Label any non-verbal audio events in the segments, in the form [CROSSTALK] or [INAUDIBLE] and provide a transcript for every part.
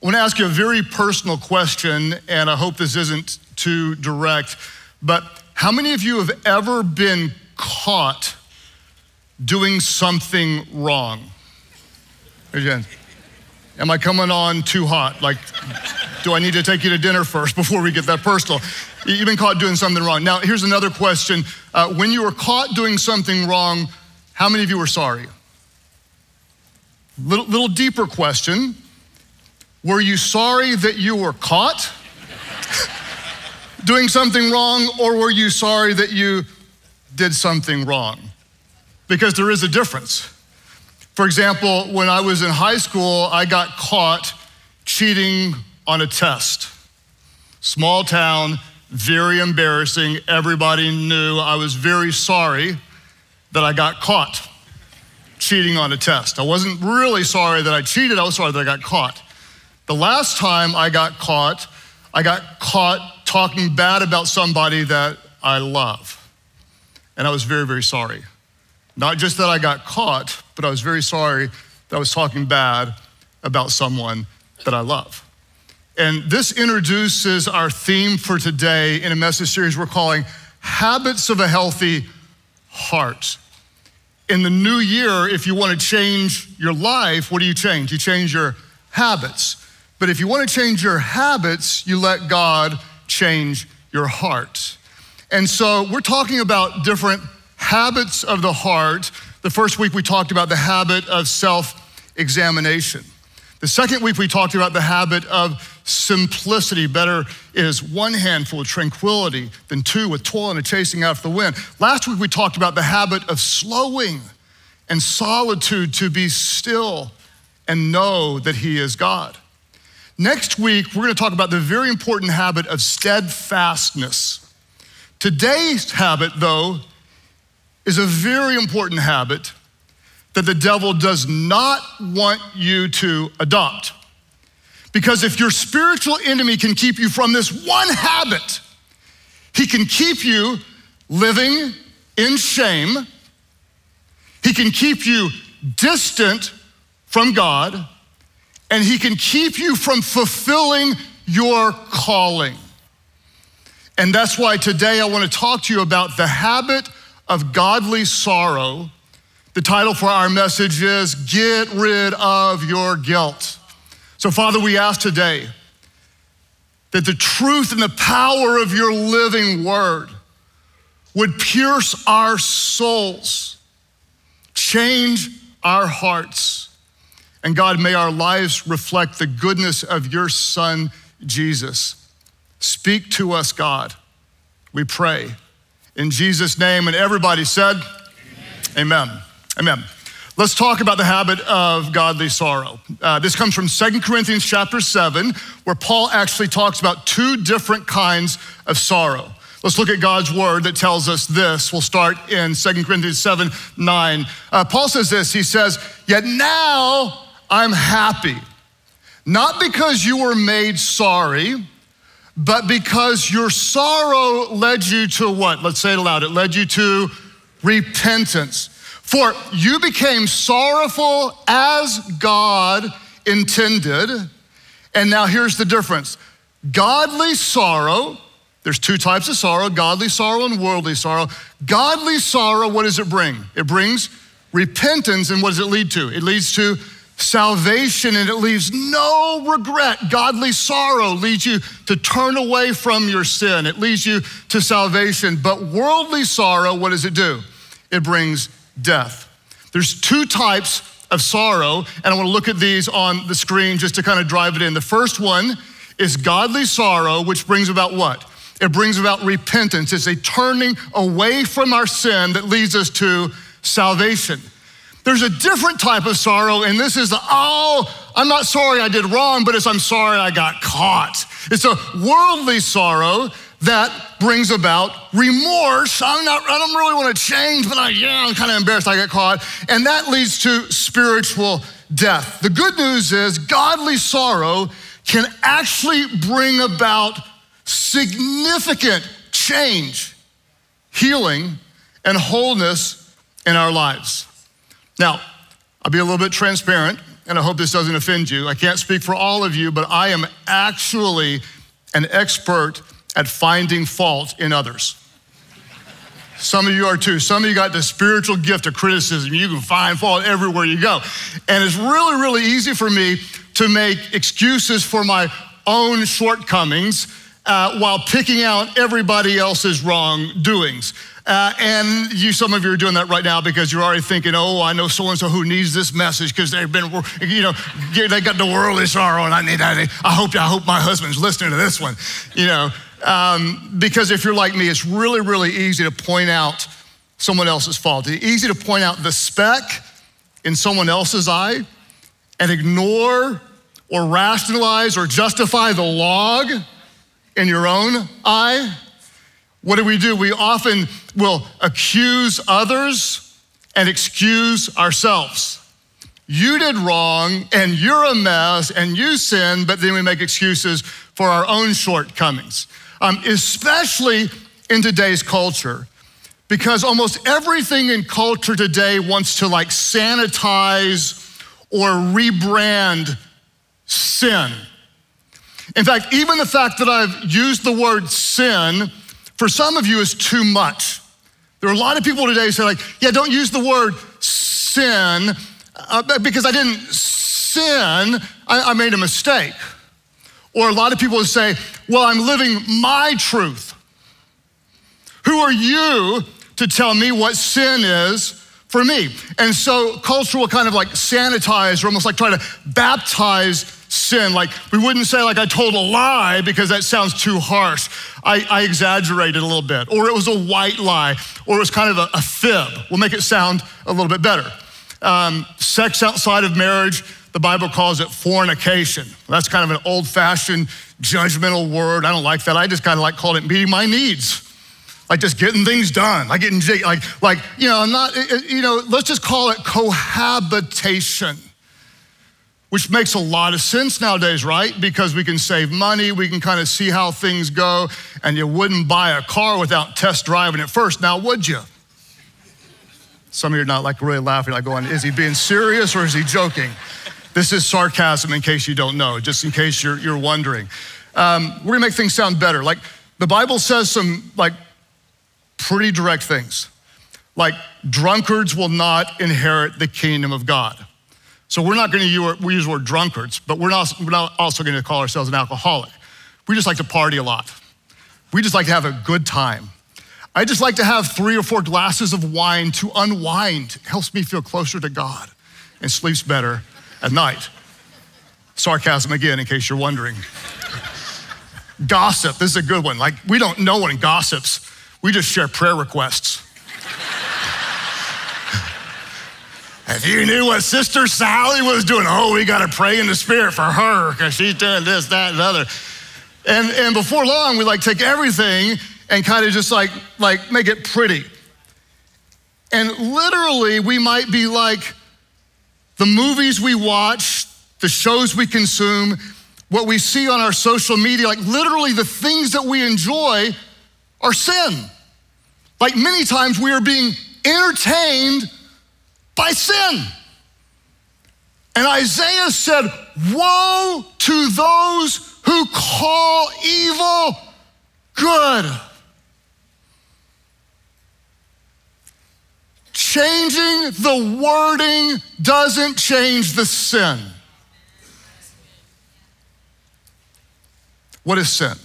I want to ask you a very personal question, and I hope this isn't too direct, but how many of you have ever been caught doing something wrong? Hand. Am I coming on too hot? Like, do I need to take you to dinner first [LAUGHS] before we get that personal? You've been caught doing something wrong. Now, here's another question. Uh, when you were caught doing something wrong, how many of you were sorry? Little, little deeper question. Were you sorry that you were caught doing something wrong, or were you sorry that you did something wrong? Because there is a difference. For example, when I was in high school, I got caught cheating on a test. Small town, very embarrassing. Everybody knew. I was very sorry that I got caught cheating on a test. I wasn't really sorry that I cheated, I was sorry that I got caught. The last time I got caught, I got caught talking bad about somebody that I love. And I was very, very sorry. Not just that I got caught, but I was very sorry that I was talking bad about someone that I love. And this introduces our theme for today in a message series we're calling Habits of a Healthy Heart. In the new year, if you want to change your life, what do you change? You change your habits. But if you want to change your habits, you let God change your heart. And so we're talking about different habits of the heart. The first week we talked about the habit of self examination. The second week, we talked about the habit of simplicity. Better is one handful of tranquility than two with toil and a chasing after the wind. Last week, we talked about the habit of slowing and solitude to be still and know that He is God. Next week, we're going to talk about the very important habit of steadfastness. Today's habit, though, is a very important habit that the devil does not want you to adopt. Because if your spiritual enemy can keep you from this one habit, he can keep you living in shame, he can keep you distant from God, and he can keep you from fulfilling your calling. And that's why today I want to talk to you about the habit of godly sorrow the title for our message is Get Rid of Your Guilt. So, Father, we ask today that the truth and the power of your living word would pierce our souls, change our hearts. And God, may our lives reflect the goodness of your Son, Jesus. Speak to us, God. We pray. In Jesus' name. And everybody said, Amen. Amen. Amen. Let's talk about the habit of godly sorrow. Uh, this comes from Second Corinthians chapter 7, where Paul actually talks about two different kinds of sorrow. Let's look at God's word that tells us this. We'll start in Second Corinthians 7 9. Uh, Paul says this He says, Yet now I'm happy, not because you were made sorry, but because your sorrow led you to what? Let's say it aloud. It led you to repentance. For you became sorrowful as God intended. And now here's the difference godly sorrow, there's two types of sorrow godly sorrow and worldly sorrow. Godly sorrow, what does it bring? It brings repentance, and what does it lead to? It leads to salvation and it leaves no regret. Godly sorrow leads you to turn away from your sin, it leads you to salvation. But worldly sorrow, what does it do? It brings death. There's two types of sorrow, and I want to look at these on the screen just to kind of drive it in. The first one is godly sorrow, which brings about what? It brings about repentance. It's a turning away from our sin that leads us to salvation. There's a different type of sorrow, and this is the, oh, I'm not sorry I did wrong, but it's I'm sorry I got caught. It's a worldly sorrow that brings about remorse. I'm not, I don't really want to change, but I, yeah, I'm kind of embarrassed I get caught. And that leads to spiritual death. The good news is godly sorrow can actually bring about significant change, healing, and wholeness in our lives. Now, I'll be a little bit transparent. and I hope this doesn't offend you, I can't speak for all of you, but I am actually an expert at finding fault in others. Some of you are too. Some of you got the spiritual gift of criticism. You can find fault everywhere you go. And it's really, really easy for me to make excuses for my own shortcomings uh, while picking out everybody else's wrongdoings. Uh, and you, some of you are doing that right now because you're already thinking, oh, I know so and so who needs this message because they've been, you know, they got the worldly sorrow, and I need that. I hope, I hope my husband's listening to this one, you know. Um, because if you're like me, it's really, really easy to point out someone else's fault. It's easy to point out the speck in someone else's eye and ignore or rationalize or justify the log in your own eye. What do we do? We often will accuse others and excuse ourselves. You did wrong and you're a mess and you sinned, but then we make excuses for our own shortcomings, um, especially in today's culture. Because almost everything in culture today wants to like sanitize or rebrand sin. In fact, even the fact that I've used the word sin for some of you is too much. There are a lot of people today who say, like, yeah, don't use the word sin uh, because I didn't sin, I, I made a mistake. Or a lot of people would say, well, I'm living my truth. Who are you to tell me what sin is for me? And so culture will kind of like sanitize or almost like try to baptize sin. Like we wouldn't say like I told a lie because that sounds too harsh. I, I exaggerated a little bit, or it was a white lie, or it was kind of a, a fib. We'll make it sound a little bit better. Um, sex outside of marriage, the Bible calls it fornication. That's kind of an old-fashioned judgmental word. I don't like that. I just kind of like calling it meeting my needs like just getting things done, like getting like like you know, I'm not you know, let's just call it cohabitation which makes a lot of sense nowadays, right? Because we can save money, we can kind of see how things go, and you wouldn't buy a car without test driving it first, now would you? Some of you are not like really laughing, like going, is he being serious or is he joking? This is sarcasm in case you don't know, just in case you're, you're wondering. Um, we're gonna make things sound better. Like the Bible says some like pretty direct things. Like drunkards will not inherit the kingdom of God. So we're not going to use, we use the word drunkards, but we're not, we're not also going to call ourselves an alcoholic. We just like to party a lot. We just like to have a good time. I just like to have three or four glasses of wine to unwind. It helps me feel closer to God and sleeps better at night. Sarcasm again, in case you're wondering. Gossip, this is a good one. Like, we don't know what gossips, we just share prayer requests. If you knew what Sister Sally was doing, oh, we got to pray in the spirit for her because she's doing this, that, and other. And, and before long, we like take everything and kind of just like, like make it pretty. And literally, we might be like the movies we watch, the shows we consume, what we see on our social media, like literally the things that we enjoy are sin. Like many times we are being entertained by sin. And Isaiah said, Woe to those who call evil good. Changing the wording doesn't change the sin. What is sin?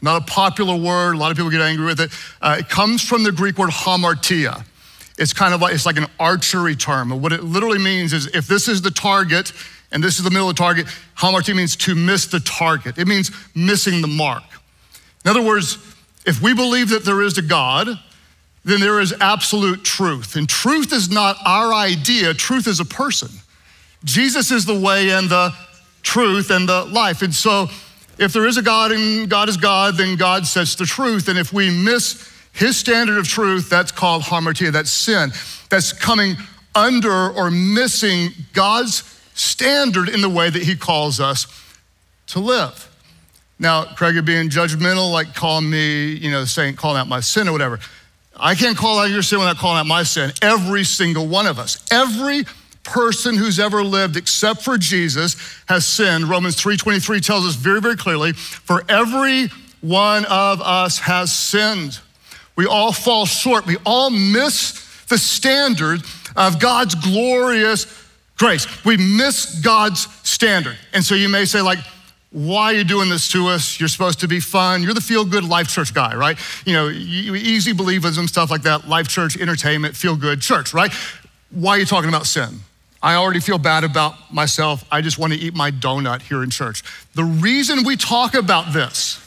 Not a popular word. A lot of people get angry with it. Uh, it comes from the Greek word hamartia. It's kind of like it's like an archery term. what it literally means is if this is the target and this is the middle of the target, hamartia means to miss the target. It means missing the mark. In other words, if we believe that there is a God, then there is absolute truth. And truth is not our idea, truth is a person. Jesus is the way and the truth and the life. And so if there is a God and God is God, then God sets the truth. And if we miss his standard of truth, that's called hamartia, that's sin. That's coming under or missing God's standard in the way that he calls us to live. Now, Craig, you're being judgmental, like calling me, you know, saying, calling out my sin or whatever. I can't call out your sin without calling out my sin. Every single one of us, every person who's ever lived except for Jesus has sinned. Romans 3:23 tells us very very clearly, for every one of us has sinned. We all fall short. We all miss the standard of God's glorious grace. We miss God's standard. And so you may say like why are you doing this to us? You're supposed to be fun. You're the feel good life church guy, right? You know, easy believism, stuff like that, life church, entertainment, feel good church, right? Why are you talking about sin? I already feel bad about myself. I just want to eat my donut here in church. The reason we talk about this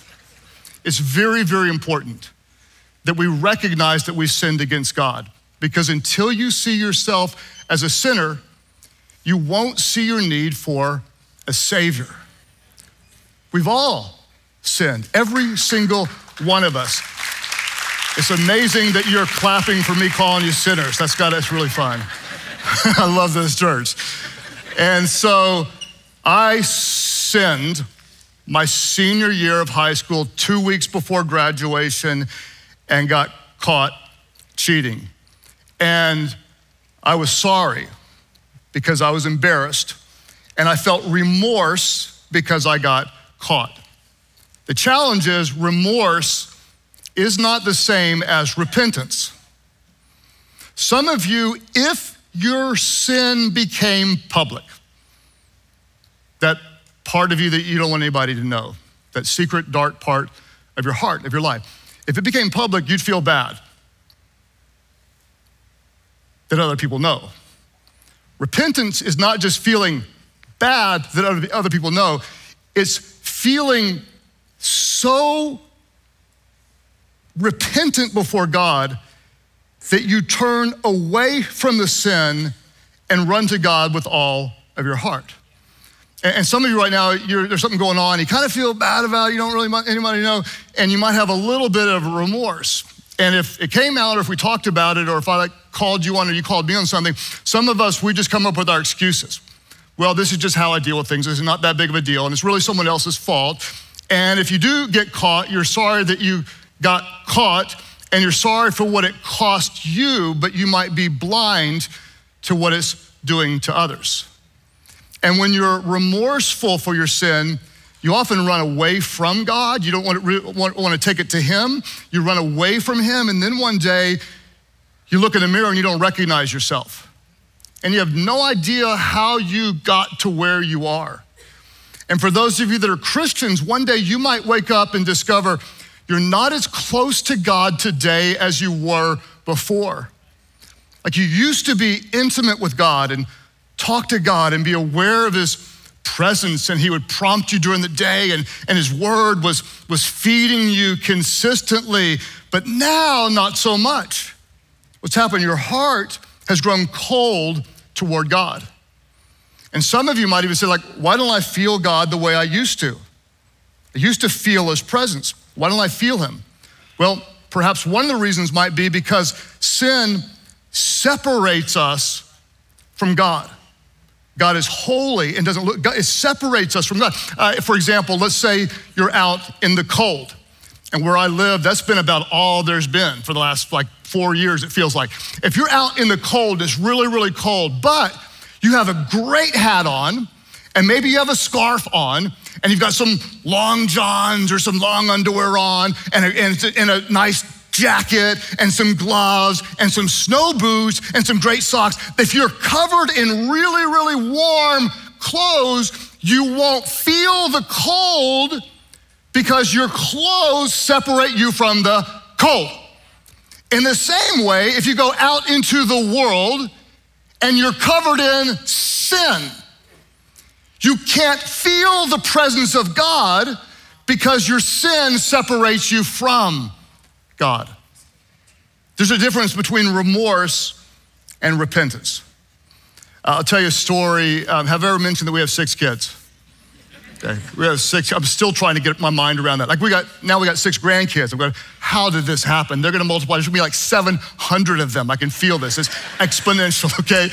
is very, very important that we recognize that we sinned against God. Because until you see yourself as a sinner, you won't see your need for a Savior. We've all sinned, every single one of us. It's amazing that you're clapping for me calling you sinners. That's got us really fun. [LAUGHS] I love this church. And so I sinned my senior year of high school, two weeks before graduation, and got caught cheating. And I was sorry because I was embarrassed, and I felt remorse because I got caught. The challenge is remorse is not the same as repentance. Some of you, if your sin became public, that part of you that you don't want anybody to know, that secret, dark part of your heart, of your life, if it became public, you'd feel bad that other people know. Repentance is not just feeling bad that other people know, it's feeling so repentant before God that you turn away from the sin and run to God with all of your heart. And some of you right now, there's something going on. You kind of feel bad about it. You don't really want anybody to know. And you might have a little bit of remorse. And if it came out, or if we talked about it, or if I like called you on, or you called me on something, some of us, we just come up with our excuses well, this is just how I deal with things. This is not that big of a deal, and it's really someone else's fault. And if you do get caught, you're sorry that you got caught, and you're sorry for what it cost you, but you might be blind to what it's doing to others. And when you're remorseful for your sin, you often run away from God. You don't want to, want, want to take it to Him. You run away from Him, and then one day you look in the mirror and you don't recognize yourself and you have no idea how you got to where you are. And for those of you that are Christians, one day you might wake up and discover you're not as close to God today as you were before. Like you used to be intimate with God and talk to God and be aware of His presence, and He would prompt you during the day, and, and His word was, was feeding you consistently. But now, not so much. What's happened? Your heart has grown cold toward God. And some of you might even say, like, why don't I feel God the way I used to? I used to feel his presence. Why don't I feel him? Well, perhaps one of the reasons might be because sin separates us from God. God is holy and doesn't look, it separates us from God. Uh, for example, let's say you're out in the cold. And where I live, that's been about all there's been for the last like four years, it feels like. If you're out in the cold, it's really, really cold, but you have a great hat on, and maybe you have a scarf on, and you've got some long johns or some long underwear on, and and and a nice jacket and some gloves and some snow boots and some great socks. If you're covered in really, really warm clothes, you won't feel the cold because your clothes separate you from the cold. In the same way, if you go out into the world and you're covered in sin, you can't feel the presence of God because your sin separates you from God. There's a difference between remorse and repentance. I'll tell you a story. Um, have I ever mentioned that we have six kids? Okay, we have six. I'm still trying to get my mind around that. Like we got now, we got six grandkids. I'm going, how did this happen? They're going to multiply. There's going to be like 700 of them. I can feel this. It's exponential. [LAUGHS] Okay,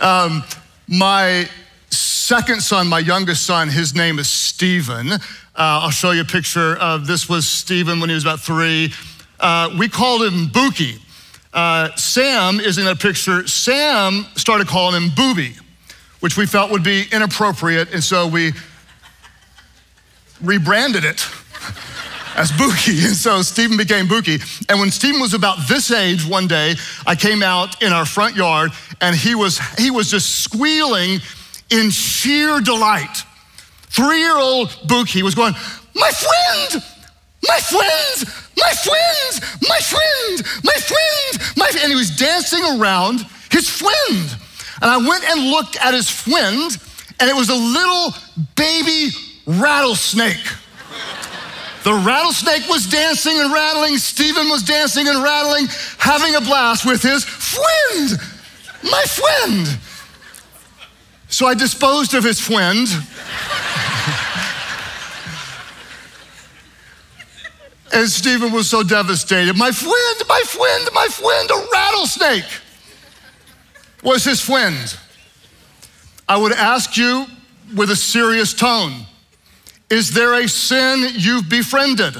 um, my second son, my youngest son, his name is Stephen. Uh, I'll show you a picture of this was Stephen when he was about three. Uh, we called him Bookie. uh, Sam is in that picture. Sam started calling him Booby, which we felt would be inappropriate, and so we rebranded it [LAUGHS] as Bookie. And so Stephen became Bookie. And when Stephen was about this age one day, I came out in our front yard and he was, he was just squealing in sheer delight. Three year old Bookie was going, My friend, my friend, my friend, my friend, my friend, my friend. And he was dancing around his friend. And I went and looked at his friend, and it was a little baby rattlesnake. The rattlesnake was dancing and rattling. Stephen was dancing and rattling, having a blast with his friend, my friend. So I disposed of his friend. And Stephen was so devastated. My friend, my friend, my friend, a rattlesnake was his friend. I would ask you with a serious tone is there a sin you've befriended?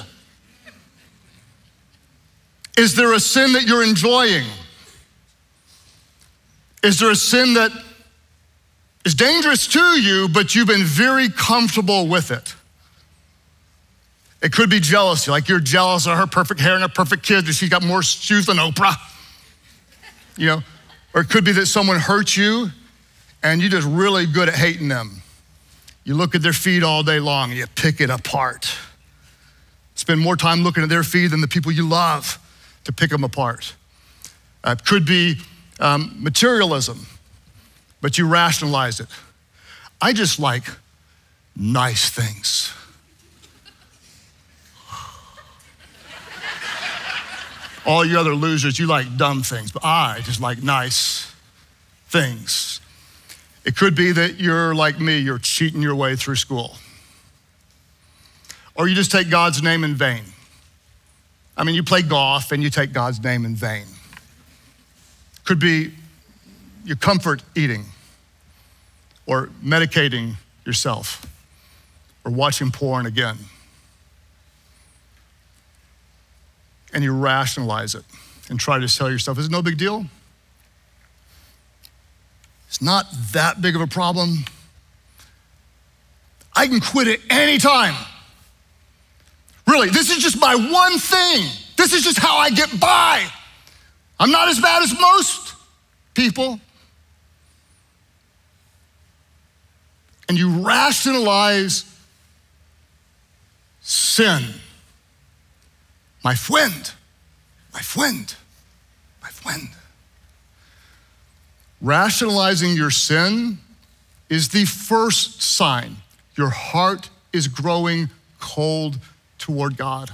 Is there a sin that you're enjoying? Is there a sin that is dangerous to you, but you've been very comfortable with it? It could be jealousy, like you're jealous of her perfect hair and her perfect kids, and she's got more shoes than Oprah. You know, or it could be that someone hurt you and you're just really good at hating them. You look at their feet all day long and you pick it apart. Spend more time looking at their feet than the people you love to pick them apart. Uh, it could be um, materialism, but you rationalize it. I just like nice things. All you other losers, you like dumb things, but I just like nice things. It could be that you're like me, you're cheating your way through school. Or you just take God's name in vain. I mean, you play golf and you take God's name in vain. Could be your comfort eating, or medicating yourself, or watching porn again. And you rationalize it and try to tell yourself, is it no big deal? It's not that big of a problem. I can quit at any time. Really, this is just my one thing. This is just how I get by. I'm not as bad as most people. And you rationalize sin. My friend, my friend, my friend. Rationalizing your sin is the first sign your heart is growing cold toward God.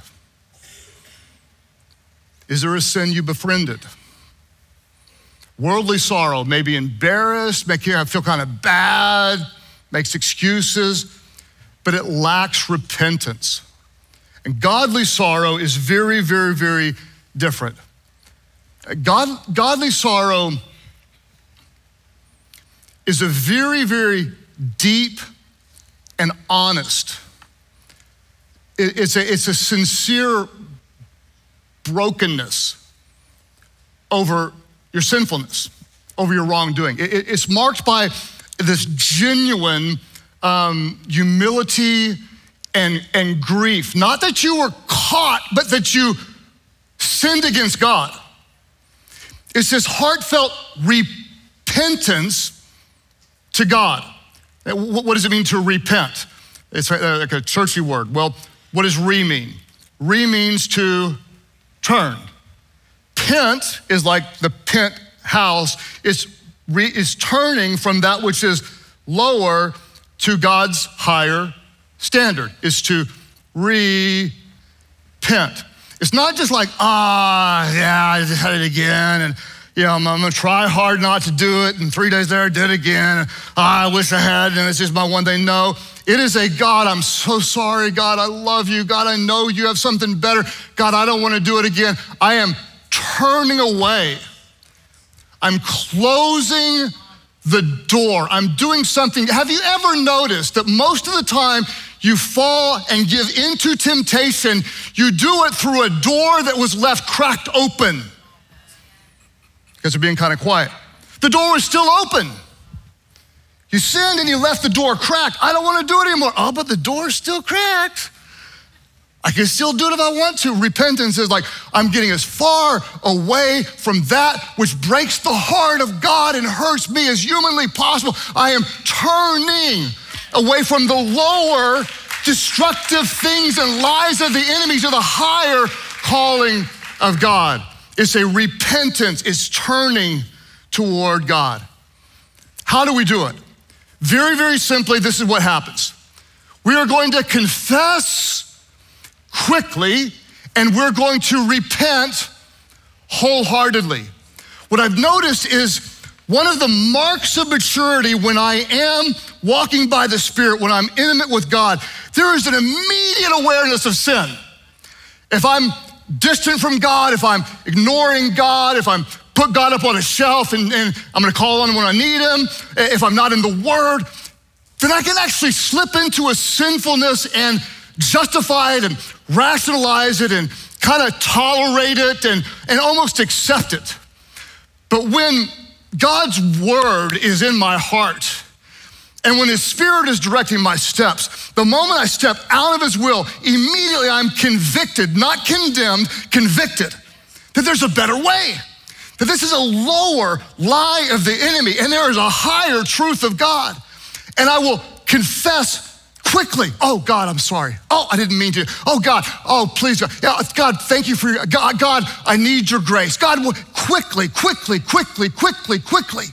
Is there a sin you befriended? Worldly sorrow, may be embarrassed, make you feel kind of bad, makes excuses, but it lacks repentance. And godly sorrow is very, very, very different. God, godly sorrow is a very, very deep and honest. It's a, it's a sincere brokenness over your sinfulness, over your wrongdoing. It's marked by this genuine um, humility and, and grief. Not that you were caught, but that you sinned against God. It's this heartfelt repentance to God. What does it mean to repent? It's uh, like a churchy word. Well, what does re mean? Re means to turn. Pent is like the pent house. It's, re, it's turning from that which is lower to God's higher standard, is to repent. It's not just like, ah, yeah, I just had it again, and you know, I'm, I'm, gonna try hard not to do it. And three days there, I did it again. Oh, I wish I had, and it's just my one day. No, it is a God, I'm so sorry. God, I love you. God, I know you have something better. God, I don't wanna do it again. I am turning away. I'm closing the door. I'm doing something. Have you ever noticed that most of the time you fall and give into temptation, you do it through a door that was left cracked open? because they're being kind of quiet. The door was still open. You sinned and you left the door cracked. I don't want to do it anymore. Oh, but the door's still cracked. I can still do it if I want to. Repentance is like, I'm getting as far away from that which breaks the heart of God and hurts me as humanly possible. I am turning away from the lower, destructive things and lies of the enemy to the higher calling of God. It's a repentance, it's turning toward God. How do we do it? Very, very simply, this is what happens. We are going to confess quickly and we're going to repent wholeheartedly. What I've noticed is one of the marks of maturity when I am walking by the Spirit, when I'm intimate with God, there is an immediate awareness of sin. If I'm distant from God, if I'm ignoring God, if I'm put God up on a shelf and, and I'm gonna call on him when I need him, eh, if I'm not in the Word, then I can actually slip into a sinfulness and justify it and rationalize it and kind of tolerate it and, and almost accept it. But when God's word is in my heart, and when His Spirit is directing my steps, the moment I step out of His will, immediately I'm convicted, not condemned, convicted that there's a better way, that this is a lower lie of the enemy, and there is a higher truth of God. And I will confess quickly. Oh, God, I'm sorry. Oh, I didn't mean to. Oh, God. Oh, please. God, yeah, God thank you for your, God, God, I need your grace. God, quickly, quickly, quickly, quickly, quickly.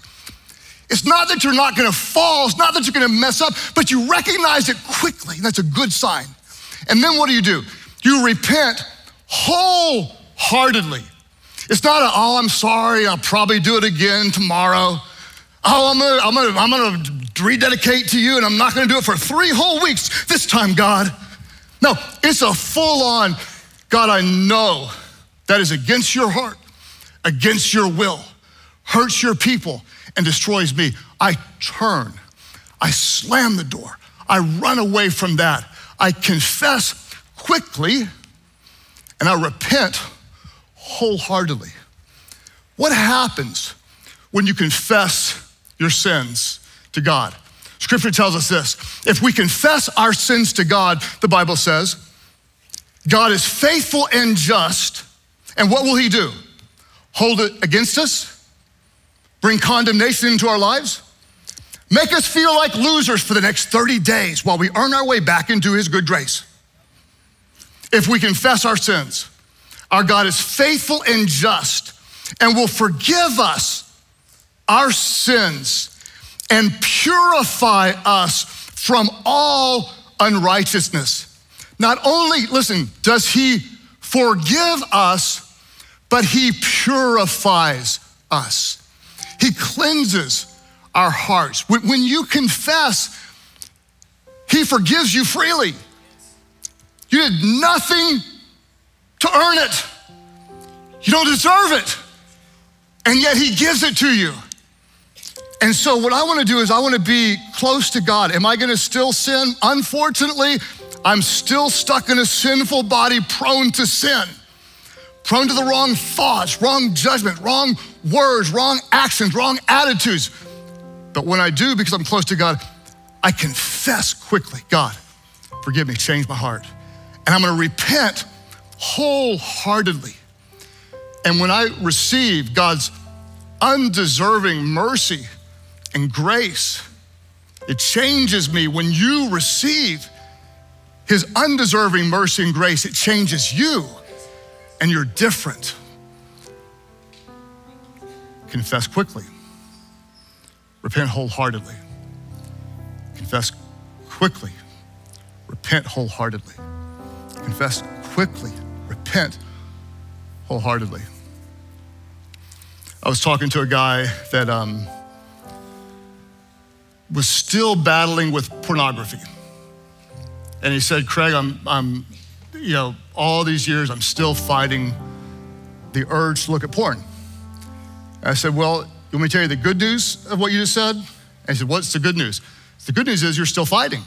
It's not that you're not gonna fall, it's not that you're gonna mess up, but you recognize it quickly. That's a good sign. And then what do you do? You repent wholeheartedly. It's not a, oh, I'm sorry, I'll probably do it again tomorrow. Oh, I'm gonna, I'm gonna, I'm gonna rededicate to you and I'm not gonna do it for three whole weeks this time, God. No, it's a full on, God, I know that is against your heart, against your will, hurts your people, and destroys me. I turn, I slam the door, I run away from that. I confess quickly and I repent wholeheartedly. What happens when you confess your sins to God. Scripture tells us this if we confess our sins to God, the Bible says, God is faithful and just, and what will He do? Hold it against us? Bring condemnation into our lives? Make us feel like losers for the next 30 days while we earn our way back into His good grace. If we confess our sins, our God is faithful and just and will forgive us our sins and purify us from all unrighteousness. Not only, listen, does he forgive us, but he purifies us. He cleanses our hearts. When you confess, he forgives you freely. You did nothing to earn it. You don't deserve it. And yet he gives it to you. And so, what I want to do is, I want to be close to God. Am I going to still sin? Unfortunately, I'm still stuck in a sinful body prone to sin, prone to the wrong thoughts, wrong judgment, wrong words, wrong actions, wrong attitudes. But when I do, because I'm close to God, I confess quickly God, forgive me, change my heart. And I'm going to repent wholeheartedly. And when I receive God's undeserving mercy, and grace. It changes me when you receive his undeserving mercy and grace. It changes you, and you're different. Confess quickly, repent wholeheartedly. Confess quickly, repent wholeheartedly. Confess quickly, repent wholeheartedly. I was talking to a guy that um, was still battling with pornography. And he said, Craig, I'm, I'm, you know, all these years, I'm still fighting the urge to look at porn. And I said, Well, want me tell you the good news of what you just said? And he said, What's the good news? The good news is you're still fighting.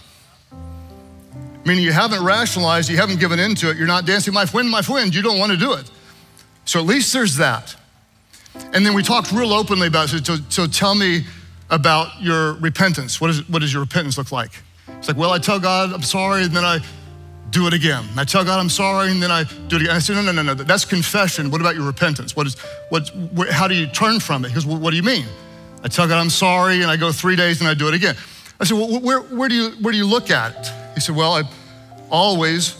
Meaning you haven't rationalized, you haven't given into it, you're not dancing my friend, my friend, you don't want to do it. So at least there's that. And then we talked real openly about it. So, so tell me about your repentance. What, is, what does your repentance look like? It's like, well, I tell God I'm sorry, and then I do it again. I tell God I'm sorry, and then I do it again. I said, no, no, no, no. That's confession. What about your repentance? What is, what, how do you turn from it? He goes, what do you mean? I tell God I'm sorry, and I go three days, and I do it again. I said, well, where, where, do, you, where do you look at it? He said, well, I always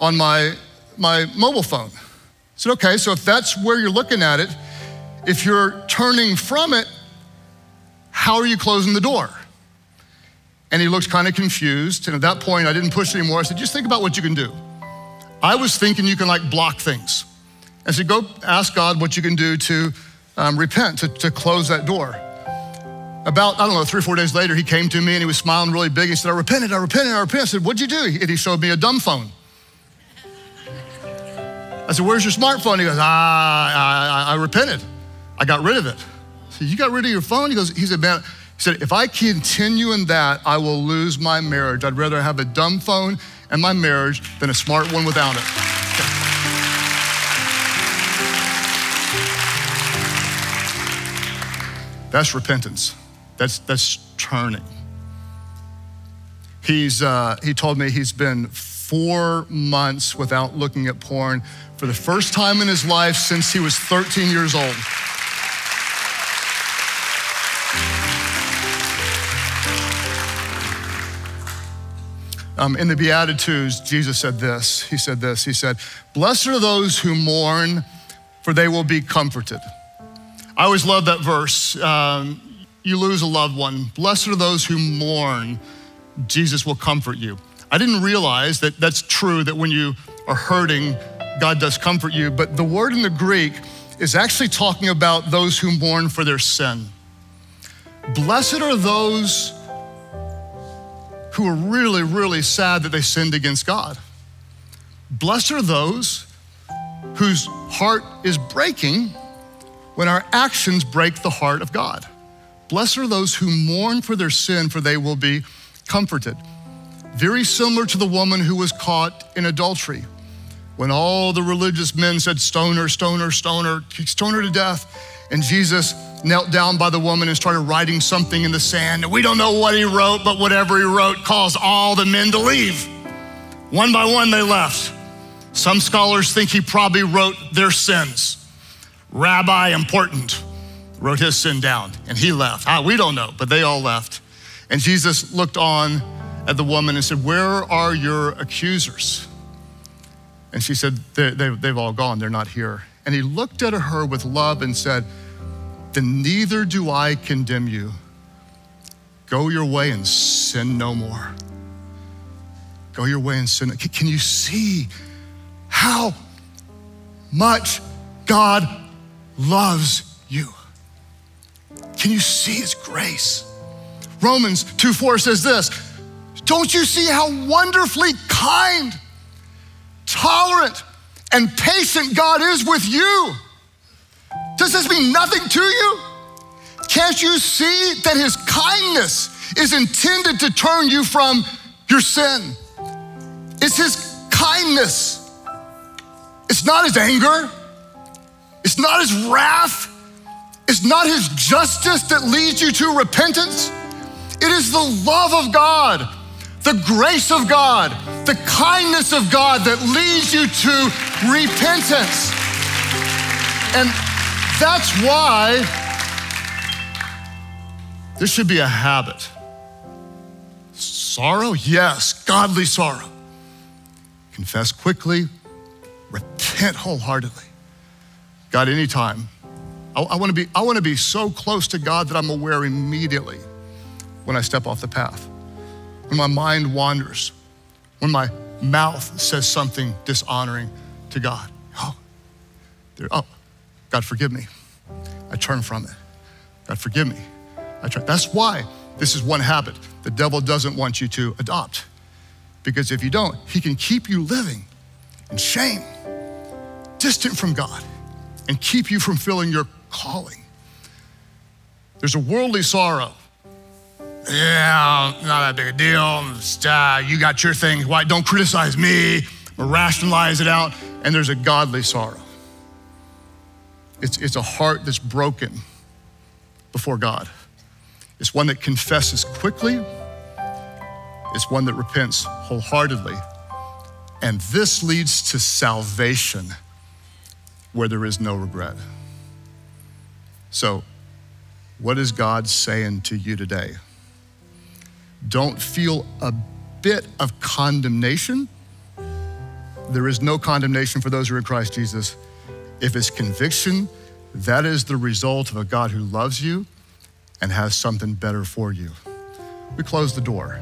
on my, my mobile phone. I said, okay, so if that's where you're looking at it, if you're turning from it, how are you closing the door? And he looked kind of confused. And at that point, I didn't push anymore. I said, just think about what you can do. I was thinking you can like block things. I said, go ask God what you can do to um, repent, to, to close that door. About, I don't know, three or four days later, he came to me and he was smiling really big. He said, I repented, I repented, I repented. I said, What'd you do? And he showed me a dumb phone. I said, Where's your smartphone? He goes, Ah, I, I, I repented. I got rid of it. You got rid of your phone? He goes, He said, Man, he said, if I continue in that, I will lose my marriage. I'd rather have a dumb phone and my marriage than a smart one without it. [LAUGHS] That's repentance. That's, that's turning. He's, uh, he told me he's been four months without looking at porn for the first time in his life since he was 13 years old. Um, in the Beatitudes, Jesus said this. He said this. He said, Blessed are those who mourn, for they will be comforted. I always love that verse. Um, you lose a loved one. Blessed are those who mourn, Jesus will comfort you. I didn't realize that that's true, that when you are hurting, God does comfort you. But the word in the Greek is actually talking about those who mourn for their sin. Blessed are those who are really, really sad that they sinned against God. Blessed are those whose heart is breaking when our actions break the heart of God. Blessed are those who mourn for their sin, for they will be comforted. Very similar to the woman who was caught in adultery. When all the religious men said, Stone her, stone her, stone her, stone her to death. And Jesus knelt down by the woman and started writing something in the sand. We don't know what he wrote, but whatever he wrote caused all the men to leave. One by one, they left. Some scholars think he probably wrote their sins. Rabbi important wrote his sin down and he left. Ah, we don't know, but they all left. And Jesus looked on at the woman and said, Where are your accusers? And she said, they, They've all gone, they're not here. And he looked at her with love and said, Then neither do I condemn you. Go your way and sin no more. Go your way and sin. Can you see how much God loves you? Can you see his grace? Romans 2 4 says this Don't you see how wonderfully kind, tolerant, and patient God is with you. Does this mean nothing to you? Can't you see that his kindness is intended to turn you from your sin? It's his kindness. It's not his anger. It's not his wrath. It's not his justice that leads you to repentance. It is the love of God the grace of God, the kindness of God that leads you to repentance. And that's why this should be a habit. Sorrow? Yes, godly sorrow. Confess quickly, repent wholeheartedly. God, anytime. I, I want to be, I want to be so close to God that I'm aware immediately when I step off the path when my mind wanders, when my mouth says something dishonoring to God. Oh, there, oh, God, forgive me. I turn from it. God, forgive me. I turn. That's why this is one habit the devil doesn't want you to adopt. Because if you don't, he can keep you living in shame, distant from God, and keep you from filling your calling. There's a worldly sorrow yeah, not that big a deal. Uh, you got your thing. Why? Don't criticize me. Rationalize it out. And there's a godly sorrow. It's, it's a heart that's broken before God. It's one that confesses quickly, it's one that repents wholeheartedly. And this leads to salvation where there is no regret. So, what is God saying to you today? Don't feel a bit of condemnation. There is no condemnation for those who are in Christ Jesus. If it's conviction, that is the result of a God who loves you and has something better for you. We close the door.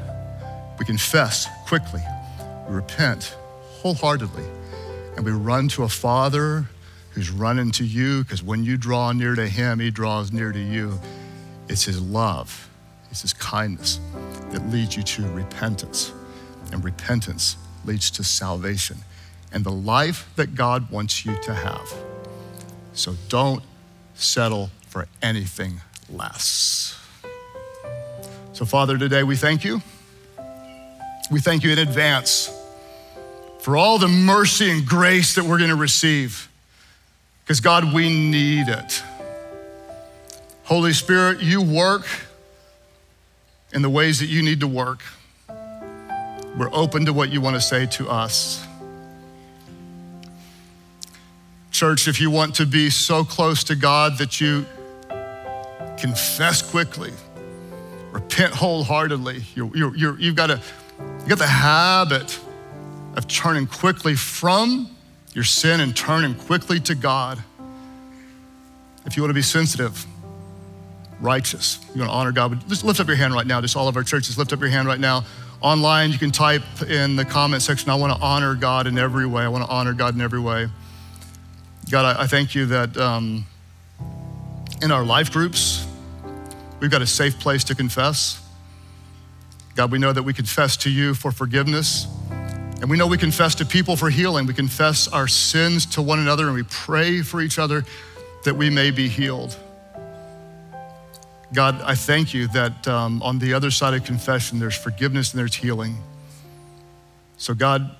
We confess quickly. We repent wholeheartedly. And we run to a Father who's running to you because when you draw near to Him, He draws near to you. It's His love, it's His kindness that leads you to repentance. And repentance leads to salvation and the life that God wants you to have. So don't settle for anything less. So, Father, today we thank you. We thank you in advance for all the mercy and grace that we're going to receive. Because, God, we need it. Holy Spirit, you work in the ways that you need to work. We're open to what you want to say to us. Church, if you want to be so close to God that you confess quickly, repent wholeheartedly, you you you've got to, you the habit of turning quickly from your sin and turning quickly to God. If you want to be sensitive, righteous, you want to honor God, just lift up your hand right now. Just all of our churches, lift up your hand right now. Online, you can type in the comment section, I want to honor God in every way. I want to honor God in every way. God, I, I thank you that um, in our life groups, we've got a safe place to confess. God, we know that we confess to you for forgiveness. And we know we confess to people for healing. We confess our sins to one another and we pray for each other that we may be healed. God, I thank you that um, on the other side of confession, there's forgiveness and there's healing. So, God,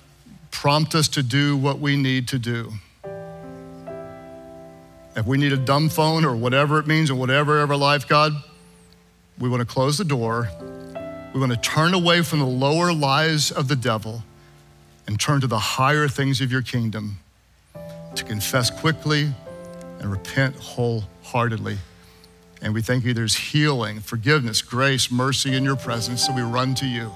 prompt us to do what we need to do. If we need a dumb phone or whatever it means in whatever our life, God, we want to close the door. We want to turn away from the lower lies of the devil and turn to the higher things of your kingdom to confess quickly and repent wholeheartedly. And we thank you there's healing, forgiveness, grace, mercy in your presence, so we run to you.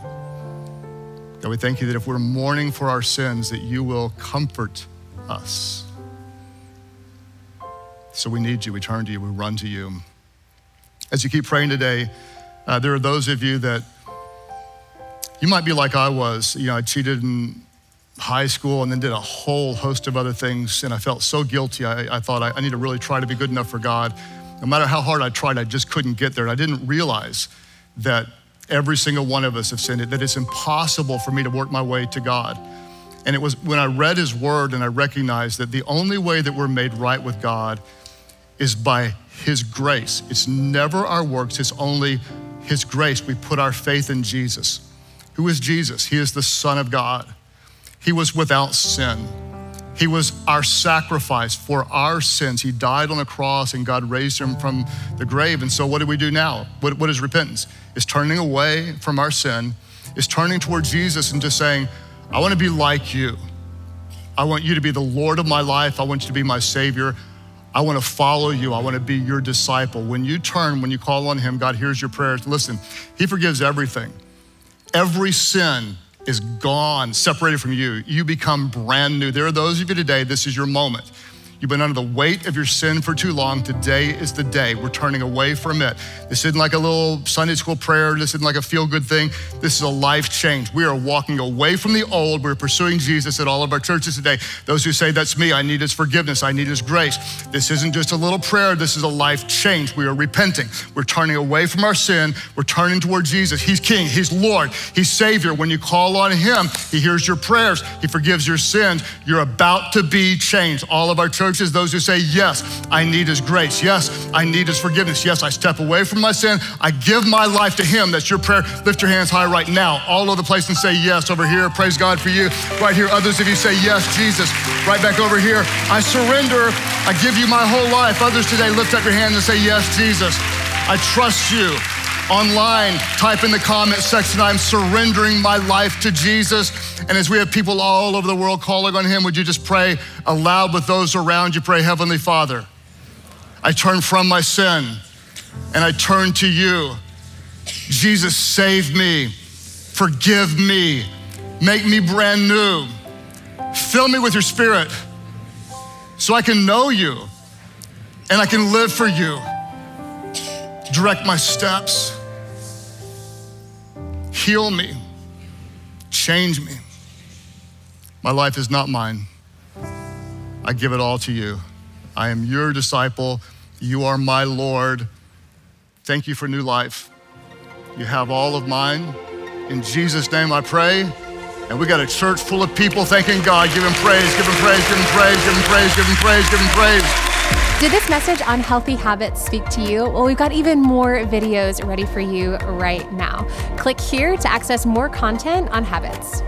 God, we thank you that if we're mourning for our sins, that you will comfort us. So we need you. We turn to you. We run to you. As you keep praying today, uh, there are those of you that you might be like I was. You know, I cheated in high school and then did a whole host of other things, and I felt so guilty. I, I thought I, I need to really try to be good enough for God. No matter how hard I tried, I just couldn't get there. And I didn't realize that every single one of us have sinned, that it's impossible for me to work my way to God. And it was when I read his word and I recognized that the only way that we're made right with God is by His grace. It's never our works, it's only His grace. We put our faith in Jesus. Who is Jesus? He is the Son of God. He was without sin. He was our sacrifice for our sins. He died on the cross and God raised him from the grave. And so, what do we do now? What, what is repentance? Is turning away from our sin, is turning toward Jesus and just saying, I want to be like you. I want you to be the Lord of my life. I want you to be my Savior. I want to follow you. I want to be your disciple. When you turn, when you call on Him, God hears your prayers. Listen, He forgives everything. Every sin is gone, separated from you. You become brand new. There are those of you today, this is your moment. You've been under the weight of your sin for too long. Today is the day. We're turning away from it. This isn't like a little Sunday school prayer. This isn't like a feel good thing. This is a life change. We are walking away from the old. We're pursuing Jesus at all of our churches today. Those who say, That's me, I need his forgiveness, I need his grace. This isn't just a little prayer. This is a life change. We are repenting. We're turning away from our sin. We're turning toward Jesus. He's King, He's Lord, He's Savior. When you call on Him, He hears your prayers, He forgives your sins. You're about to be changed. All of our churches church is those who say, Yes, I need His grace. Yes, I need His forgiveness. Yes, I step away from my sin. I give my life to Him. That's your prayer. Lift your hands high right now, all over the place, and say yes over here. Praise God for you. Right here, others of you say yes, Jesus. Right back over here. I surrender I give you my whole life. Others today lift up your hand and say, Yes, Jesus, I trust you. Online, type in the comment section, I'm surrendering my life to Jesus. And as we have people all over the world calling on him, would you just pray aloud with those around you? Pray, Heavenly Father, I turn from my sin and I turn to you. Jesus, save me, forgive me, make me brand new. Fill me with your spirit so I can know you and I can live for you. Direct my steps, heal me, change me. My life is not mine. I give it all to you. I am your disciple. You are my Lord. Thank you for new life. You have all of mine. In Jesus' name I pray. And we got a church full of people thanking God, giving praise, giving praise, giving praise, giving praise, giving praise, giving praise. Did this message on healthy habits speak to you? Well, we've got even more videos ready for you right now. Click here to access more content on habits.